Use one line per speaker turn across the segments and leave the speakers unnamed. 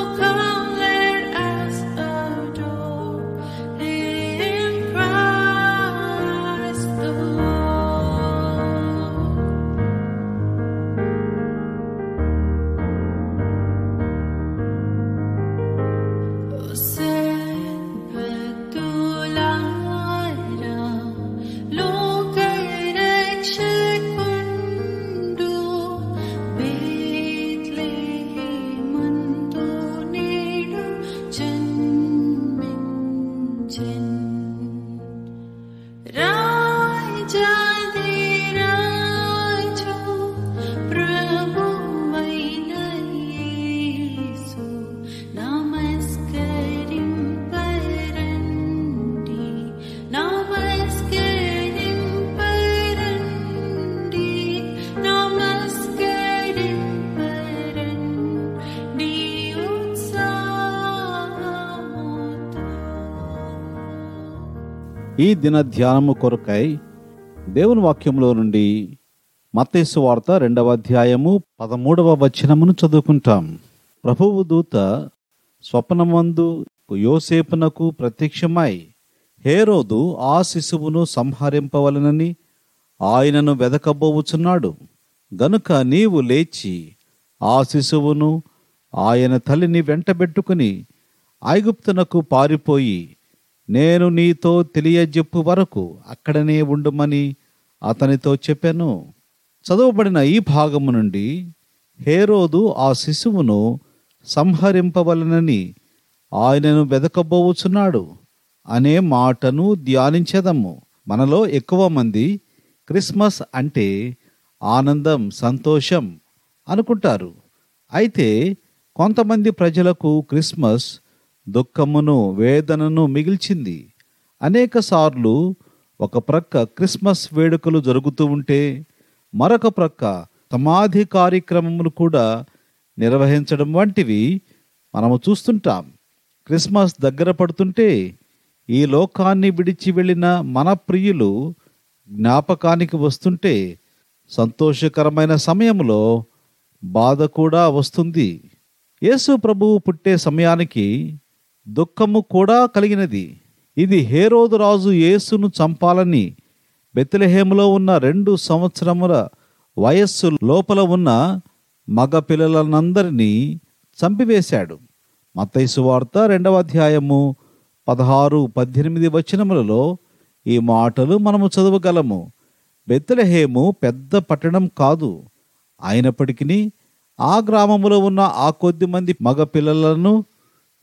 welcome.
ఈ దిన ధ్యానము కొరకై దేవుని వాక్యంలో నుండి మత్తేసు వార్త రెండవ అధ్యాయము పదమూడవ వచనమును చదువుకుంటాం. ప్రభువు దూత స్వప్నమందు యోసేపునకు ప్రత్యక్షమై హేరోదు ఆ శిశువును సంహరింపవలనని ఆయనను వెదకబోవుచున్నాడు. గనుక నీవు లేచి ఆ శిశువును ఆయన తల్లిని వెంటబెట్టుకుని ఐగుప్తునకు పారిపోయి నేను నీతో తెలియజెప్పు వరకు అక్కడనే ఉండుమని అతనితో చెప్పాను. చదవబడిన ఈ భాగము నుండి హేరోదు ఆ శిశువును సంహరింపవలనని ఆయనను వెదకబోవుచున్నాడు. అనే మాటను ధ్యానించేదము. మనలో ఎక్కువ మంది క్రిస్మస్ అంటే ఆనందం సంతోషం అనుకుంటారు. అయితే కొంతమంది ప్రజలకు క్రిస్మస్ దుఃఖమును వేదనను మిగిల్చింది. అనేక సార్లు ఒక ప్రక్క క్రిస్మస్ వేడుకలు జరుగుతూ ఉంటే మరొక ప్రక్క సమాధి కార్యక్రమములు కూడా నిర్వహించడం వంటివి మనము చూస్తుంటాం. క్రిస్మస్ దగ్గర పడుతుంటే ఈ లోకాన్ని విడిచి వెళ్ళిన మన ప్రియులు జ్ఞాపకానికి వస్తుంటే సంతోషకరమైన సమయంలో బాధ కూడా వస్తుంది. యేసు ప్రభువు పుట్టే సమయానికి దుఃఖము కూడా కలిగినది. ఇది హేరోదు రాజు యేసును చంపాలని బెత్లెహేములో ఉన్న రెండు సంవత్సరముల వయస్సు లోపల ఉన్న మగపిల్లలనందరినీ చంపివేశాడు. మతైసు వార్త రెండవ అధ్యాయము పదహారు పద్దెనిమిది వచనములలో ఈ మాటలు మనము చదవగలము. బెత్లెహేము పెద్ద పట్టణం కాదు. అయినప్పటికీ ఆ గ్రామములో ఉన్న ఆ కొద్ది మంది మగ పిల్లలను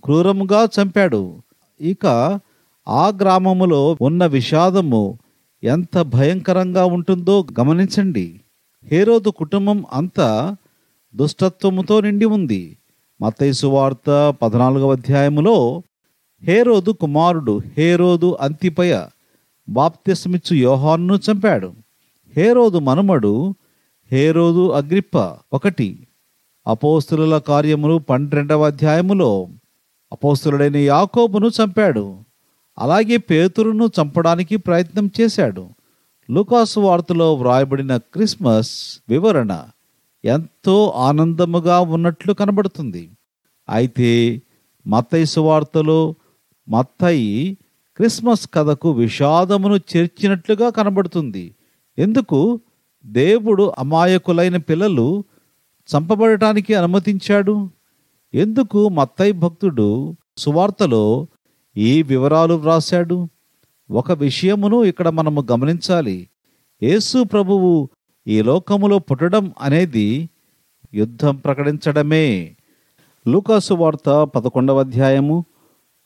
క్రూరముగా చంపాడు. ఇక ఆ గ్రామములో ఉన్న విషాదము ఎంత భయంకరంగా ఉంటుందో గమనించండి. హేరోదు కుటుంబం అంతా దుష్టత్వముతో నిండి ఉంది. మతైసు వార్త పద్నాలుగవ అధ్యాయములో హేరోదు కుమారుడు హేరోదు అంతిపయ బాప్తిస్మిచ్చు యోహాన్ను చంపాడు. హేరోదు మనుమడు హేరోదు అగ్రిప్ప ఒకటి. అపోస్తుల కార్యములు పన్నెండవ అధ్యాయములో అపోస్తులుడైన యాకోబును చంపాడు. అలాగే పేతురును చంపడానికి ప్రయత్నం చేశాడు. లూకాసు వార్తలో వ్రాయబడిన క్రిస్మస్ వివరణ ఎంతో ఆనందముగా ఉన్నట్లు కనబడుతుంది. అయితే మత్తైసు వార్తలో మత్తయి క్రిస్మస్ కథకు విషాదమును చేర్చినట్లుగా కనబడుతుంది. ఎందుకు? దేవుడు అమాయకులైన పిల్లలు చంపబడటానికి అనుమతించాడు. ఎందుకు మత్తై భక్తుడు సువార్తలో ఈ వివరాలు వ్రాశాడు? ఒక విషయమును ఇక్కడ మనము గమనించాలి. యేసు ప్రభువు ఈ లోకములో పుట్టడం అనేది యుద్ధం ప్రకటించడమే. లూకాసు వార్త పదకొండవ అధ్యాయము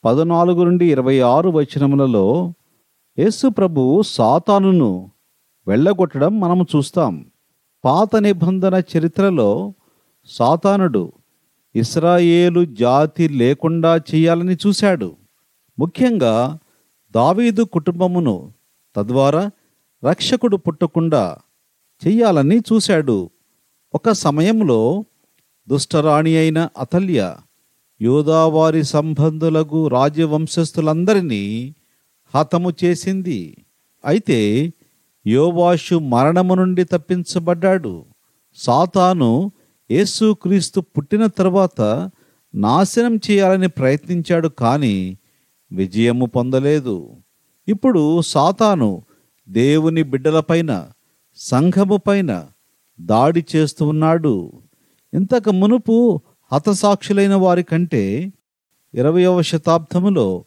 పద్నాలుగు నుండి ఇరవై ఆరు వచనములలో యేసు ప్రభు సాతానును వెళ్ళగొట్టడం మనము చూస్తాం. పాత నిబంధన చరిత్రలో సాతానుడు ఇస్రాయేలు జాతి లేకుండా చేయాలని చూశాడు. ముఖ్యంగా దావీదు కుటుంబమును తద్వారా రక్షకుడు పుట్టకుండా చెయ్యాలని చూశాడు. ఒక సమయంలో దుష్టరాణి అయిన అతల్య యోదావారి సంబంధులకు రాజవంశస్థులందరినీ హతము చేసింది. అయితే యోవాషు మరణము నుండి తప్పించబడ్డాడు. సాతాను యేసుక్రీస్తు పుట్టిన తర్వాత నాశనం చేయాలని ప్రయత్నించాడు కానీ విజయము పొందలేదు. ఇప్పుడు సాతాను దేవుని బిడ్డలపైన సంఘము పైన దాడి చేస్తూ ఉన్నాడు. ఇంతకు మునుపు హతసాక్షులైన వారి కంటే ఇరవయవ శతాబ్దములో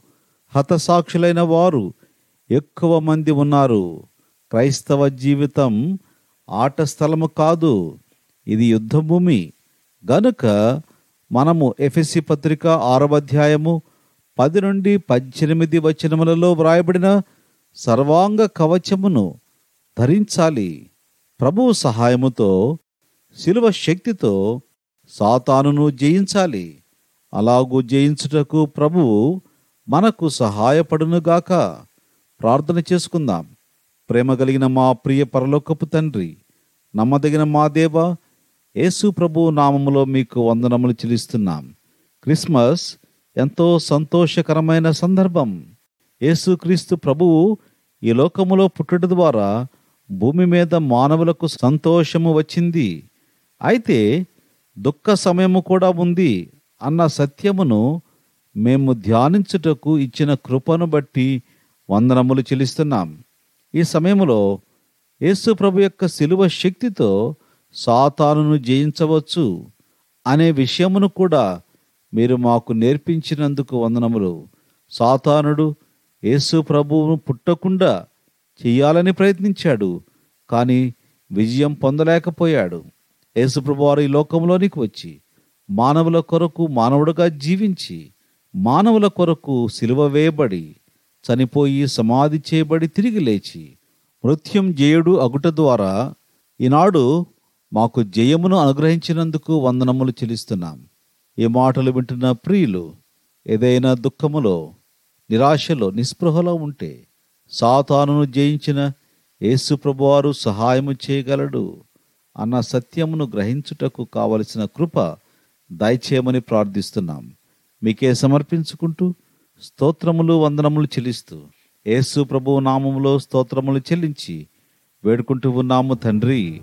హతసాక్షులైన వారు ఎక్కువ మంది ఉన్నారు. క్రైస్తవ జీవితం ఆట స్థలము కాదు. ఇది యుద్ధభూమి. గనుక మనము ఎఫ్ఎస్సి పత్రిక ఆరవ అధ్యాయము పది నుండి పద్దెనిమిది వచనములలో వ్రాయబడిన సర్వాంగ కవచమును ధరించాలి. ప్రభువు సహాయముతో శిలువ శక్తితో సాతానును జయించాలి. అలాగూ జయించుటకు ప్రభువు మనకు సహాయపడునుగాక ప్రార్థన చేసుకుందాం. ప్రేమ కలిగిన మా ప్రియ పరలోకపు తండ్రి నమ్మదగిన మా దేవ యేసు ప్రభు నామములో మీకు వందనములు చెల్లిస్తున్నాం. క్రిస్మస్ ఎంతో సంతోషకరమైన సందర్భం. యేసుక్రీస్తు ప్రభువు ఈ లోకములో పుట్టుట ద్వారా భూమి మీద మానవులకు సంతోషము వచ్చింది. అయితే దుఃఖ సమయము కూడా ఉంది అన్న సత్యమును మేము ధ్యానించుటకు ఇచ్చిన కృపను బట్టి వందనములు చెల్లిస్తున్నాం. ఈ సమయంలో యేసు ప్రభు యొక్క శిలువ శక్తితో సాతానును జయించవచ్చు అనే విషయమును కూడా మీరు మాకు నేర్పించినందుకు వందనములు. సాతానుడు యేసు ప్రభువును పుట్టకుండా చేయాలని ప్రయత్నించాడు కానీ విజయం పొందలేకపోయాడు. యేసు ఈ లోకంలోనికి వచ్చి మానవుల కొరకు మానవుడుగా జీవించి మానవుల కొరకు సిలువ వేయబడి చనిపోయి సమాధి చేయబడి తిరిగి లేచి మృత్యం జయుడు అగుట ద్వారా ఈనాడు మాకు జయమును అనుగ్రహించినందుకు వందనములు చెల్లిస్తున్నాం. ఈ మాటలు వింటున్న ప్రియులు ఏదైనా దుఃఖములో నిరాశలో నిస్పృహలో ఉంటే సాతానును జయించిన యేసు ప్రభువారు సహాయము చేయగలడు అన్న సత్యమును గ్రహించుటకు కావలసిన కృప దయచేయమని ప్రార్థిస్తున్నాం. మీకే సమర్పించుకుంటూ స్తోత్రములు వందనములు చెల్లిస్తూ యేసు ప్రభువు నామములో స్తోత్రములు చెల్లించి వేడుకుంటూ ఉన్నాము తండ్రి.